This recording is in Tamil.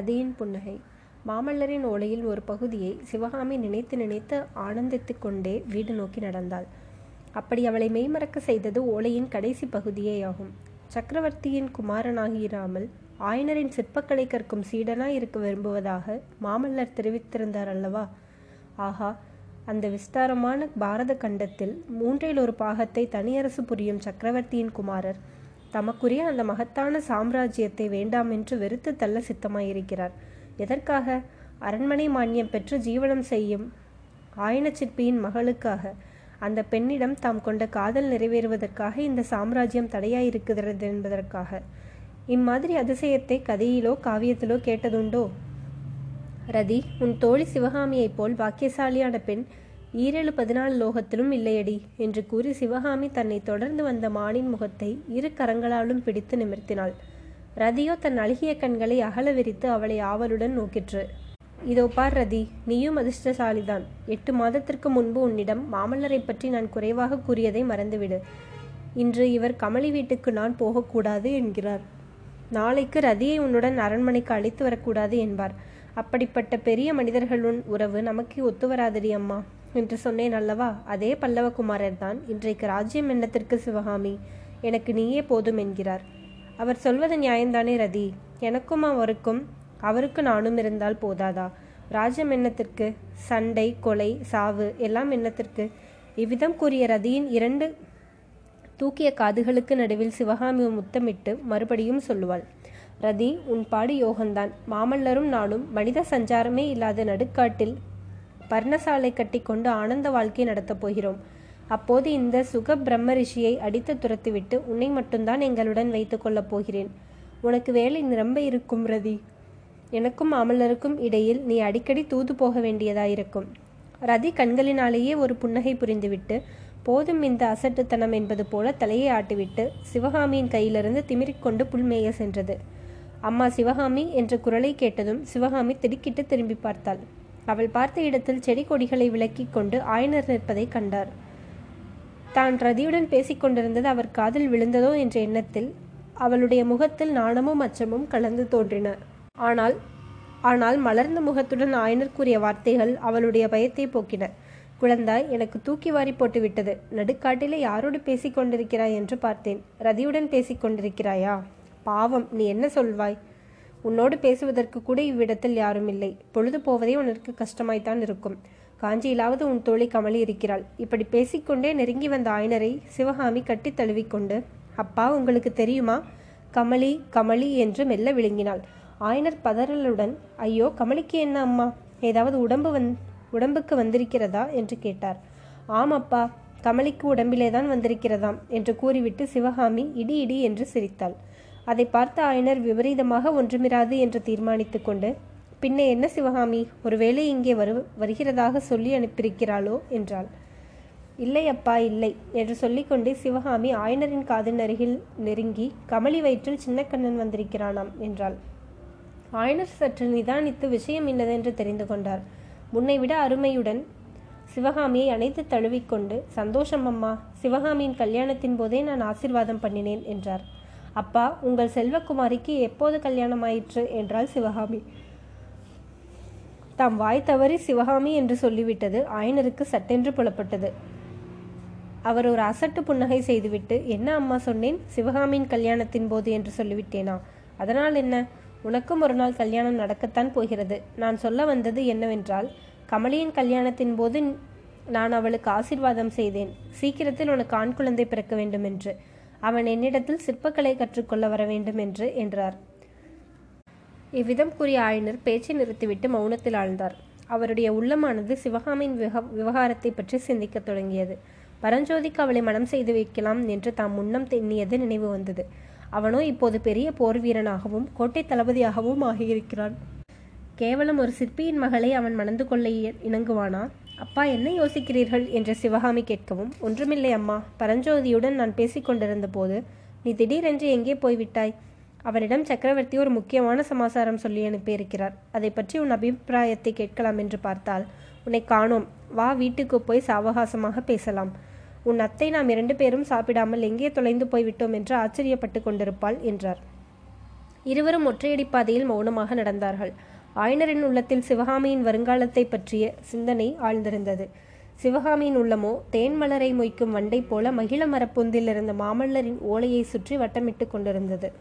ரதியின் புன்னகை. மாமல்லரின் ஓலையில் ஒரு பகுதியை சிவகாமி நினைத்து நினைத்து ஆனந்தித்துக் கொண்டே வீடு நோக்கி நடந்தாள். அப்படி அவளை மெய்மறக்க செய்தது ஓலையின் கடைசி பகுதியேயாகும். சக்கரவர்த்தியின் குமாரனாகிராமல் ஆயனரின் சிற்பக்கலை கற்கும் சீடனாய் இருக்க விரும்புவதாக மாமல்லர் தெரிவித்திருந்தார் அல்லவா? ஆஹா அந்த விஸ்தாரமான பாரத கண்டத்தில் மூன்றில் ஒரு பாகத்தை தனியரசு புரியும் சக்கரவர்த்தியின் குமாரர் தமக்குரிய அந்த மகத்தான சாம்ராஜ்யத்தை வேண்டாம் என்று வெறுத்து தள்ள சித்தமாயிருக்கிறார். எதற்காக? அரண்மனை மானியம் பெற்று ஜீவனம் செய்யும் ஆயன சிற்பியின் மகளுக்காக. அந்த பெண்ணிடம் தாம் கொண்ட காதல் நிறைவேறுவதற்காக இந்த சாம்ராஜ்யம் தடையாயிருக்கிறது என்பதற்காக. இம்மாதிரி அதிசயத்தை கதையிலோ காவியத்திலோ கேட்டதுண்டோ? ரதி உன் தோழி சிவகாமியைப் போல் பாக்கியசாலியான பெண் ஈரேழு பதினாலு லோகத்திலும் இல்லையடி என்று கூறி சிவகாமி தன்னை தொடர்ந்து வந்த மானின் முகத்தை இரு கரங்களாலும் பிடித்து நிமிர்த்தினாள். ரதியோ தன் அழுகிய கண்களை அகல விரித்து அவளை ஆவலுடன் நோக்கிற்று. இதோ பார் ரதி நீயும் அதிர்ஷ்டசாலிதான். எட்டு மாதத்திற்கு முன்பு உன்னிடம் மாமல்லரை பற்றி நான் குறைவாக கூறியதை மறந்துவிடு. இன்று இவர் கமலி வீட்டுக்கு நான் போகக்கூடாது என்கிறார். நாளைக்கு ரதியை உன்னுடன் அரண்மனைக்கு அழைத்து வரக்கூடாது என்பார். அப்படிப்பட்ட பெரிய மனிதர்களுடன் உறவு நமக்கு ஒத்து வராதடி அம்மா. என்று சொன்னேன் அல்லவா? அதே பல்லவகுமாரர் தான் இன்றைக்கு ராஜ்யம் எண்ணத்திற்கு சிவகாமி? எனக்கு நீயே போதும் என்கிறார். அவர் சொல்வது நியாயம்தானே ரதி. எனக்கும் அவருக்கும் அவருக்கு நானும் இருந்தால் போதாதா? ராஜ்யம் எண்ணத்திற்கு சண்டை கொலை சாவு எல்லாம் எண்ணத்திற்கு இவ்விதம் கூறிய ரதியின் இரண்டு தூக்கிய காதுகளுக்கு நடுவில் சிவகாமி முத்தமிட்டு மறுபடியும் சொல்லுவாள். ரதி உன் பாடு யோகந்தான். மாமல்லரும் நானும் மனித சஞ்சாரமே இல்லாத நடுக்காட்டில் பர்ணசாலை கட்டிக்கொண்டு ஆனந்த வாழ்க்கை நடத்தப் போகிறோம். அப்போது இந்த சுக பிரம்ம ரிஷியை அடித்து துரத்துவிட்டு உன்னை மட்டும்தான் எங்களுடன் வைத்துக் கொள்ளப் போகிறேன். உனக்கு வேலை நிரம்ப இருக்கும் ரதி. எனக்கும் அமலருக்கும் இடையில் நீ அடிக்கடி தூது போக வேண்டியதாயிருக்கும் ரதி கண்களினாலேயே ஒரு புன்னகை புரிந்துவிட்டு போதும் இந்த அசட்டுத்தனம் என்பது போல தலையை ஆட்டிவிட்டு சிவகாமியின் கையிலிருந்து திமிரிக்கொண்டு புல்மேய சென்றது. அம்மா சிவகாமி என்ற குரலை கேட்டதும் சிவகாமி திடுக்கிட்டு திரும்பி பார்த்தாள். அவள் பார்த்த இடத்தில் செடி கொடிகளை விலக்கிக் கொண்டு ஆயனர் நிற்பதை கண்டார். தான் ரதியுடன் பேசிக் கொண்டிருந்தது அவர் காதில் விழுந்ததோ என்ற எண்ணத்தில் அவளுடைய முகத்தில் நாணமும் அச்சமும் கலந்து தோன்றின. ஆனால் ஆனால் மலர்ந்த முகத்துடன் ஆயனர் கூறிய வார்த்தைகள் அவளுடைய பயத்தை போக்கின. குழந்தாய் எனக்கு தூக்கி வாரி போட்டு விட்டது நடுக்காட்டிலே யாரோடு பேசிக் கொண்டிருக்கிறாய் என்று பார்த்தேன். ரதியுடன் பேசிக் கொண்டிருக்கிறாயா? பாவம் நீ என்ன சொல்வாய்? உன்னோடு பேசுவதற்கு கூட இவ்விடத்தில் யாரும் இல்லை. பொழுது போவதே உனக்கு கஷ்டமாய்த்தான் இருக்கும். காஞ்சியிலாவது உன் தோழி கமலி இருக்கிறாள். இப்படி பேசிக்கொண்டே நெருங்கி வந்த ஆயனரை சிவகாமி கட்டி தழுவிக்கொண்டு அப்பா உங்களுக்கு தெரியுமா? கமலி கமலி என்று மெல்ல விழுங்கினாள். ஆயனர் பதறலுடன் ஐயோ கமலிக்கு என்ன அம்மா? ஏதாவது உடம்பு வந் உடம்புக்கு வந்திருக்கிறதா? என்று கேட்டார். ஆம் அப்பா கமலிக்கு உடம்பிலே தான் வந்திருக்கிறதாம் என்று கூறிவிட்டு சிவகாமி இடி இடி என்று சிரித்தாள். அதை பார்த்த ஆயனர் விபரீதமாக ஒன்றுமிராது என்று தீர்மானித்துக் கொண்டு பின்னே என்ன சிவகாமி? ஒருவேளை இங்கே வரு வருகிறதாக சொல்லி அனுப்பியிருக்கிறாளோ? என்றாள். இல்லை அப்பா இல்லை என்று சொல்லிக்கொண்டே சிவகாமி ஆயனரின் காதின் அருகில் நெருங்கி கமலி வயிற்றில் சின்னக்கண்ணன் வந்திருக்கிறானாம் என்றாள். ஆயனர் சற்று நிதானித்து விஷயம் இன்னதென்று தெரிந்து கொண்டார். முன்னை விட அருமையுடன் சிவகாமியை அணைத்து தழுவிக்கொண்டு சந்தோஷம் அம்மா சிவகாமியின் கல்யாணத்தின் போதே நான் ஆசிர்வாதம் பண்ணினேன் என்றார். அப்பா உங்கள் செல்வகுமாரிக்கு எப்போது கல்யாணம் ஆயிற்று என்றாள் சிவகாமி. தாம் வாய் தவறி சிவகாமி என்று சொல்லிவிட்டது. ஆயனருக்கு சட்டென்று புலப்பட்டது. அவர் ஒரு அசட்டு புன்னகை செய்துவிட்டு என்ன அம்மா சொன்னேன்? சிவகாமியின் கல்யாணத்தின் போது என்று சொல்லிவிட்டேனா? அதனால் என்ன? உனக்கும் ஒரு நாள் கல்யாணம் நடக்கத்தான் போகிறது. நான் சொல்ல வந்தது என்னவென்றால் கமலியின் கல்யாணத்தின் போது நான் அவளுக்கு ஆசிர்வாதம் செய்தேன். சீக்கிரத்தில் உனக்கு ஆண் குழந்தை பிறக்க வேண்டும் என்று அவன் என்னிடத்தில் சிற்பக்கலை கற்றுக்கொள்ள வர வேண்டும் என்று என்றார். இவ்விதம் கூறிய ஆயினர் பேச்சை நிறுத்திவிட்டு மௌனத்தில் ஆழ்ந்தார். அவருடைய உள்ளமானது சிவகாமியின் விவ விவகாரத்தை பற்றி சிந்திக்கத் தொடங்கியது. பரஞ்சோதிக்கு அவளை மனம் செய்து வைக்கலாம் என்று தாம் முன்னம் தென்னியது நினைவு வந்தது. அவனோ இப்போது பெரிய போர் வீரனாகவும் கோட்டை தளபதியாகவும் ஆகியிருக்கிறான். கேவலம் ஒரு சிற்பியின் மகளை அவன் மணந்து கொள்ள இணங்குவானா? அப்பா என்ன யோசிக்கிறீர்கள்? என்று சிவகாமி கேட்கவும் ஒன்றுமில்லை அம்மா. பரஞ்சோதியுடன் நான் பேசிக்கொண்டிருந்த போது நீ திடீரென்று எங்கே போய்விட்டாய்? அவனிடம் சக்கரவர்த்தி ஒரு முக்கியமான சமாசாரம் சொல்லி அனுப்பியிருக்கிறார். அதை பற்றி உன் அபிப்பிராயத்தை கேட்கலாம் என்று பார்த்தால் உன்னை காணோம். வா வீட்டுக்கு போய் சாவகாசமாக பேசலாம். உன் அத்தை நாம் இரண்டு பேரும் சாப்பிடாமல் எங்கே தொலைந்து போய்விட்டோம் என்று ஆச்சரியப்பட்டு கொண்டிருப்பாள் என்றார். இருவரும் ஒற்றையடி பாதையில் மௌனமாக நடந்தார்கள். ஆயனரின் உள்ளத்தில் சிவகாமியின் வருங்காலத்தை பற்றிய சிந்தனை ஆழ்ந்திருந்தது. சிவகாமியின் உள்ளமோ தேன்மலரை மொய்க்கும் வண்டை போல மகிழ மரப்பொந்தில் இருந்த மாமல்லரின் ஓலையை சுற்றி வட்டமிட்டு கொண்டிருந்தது.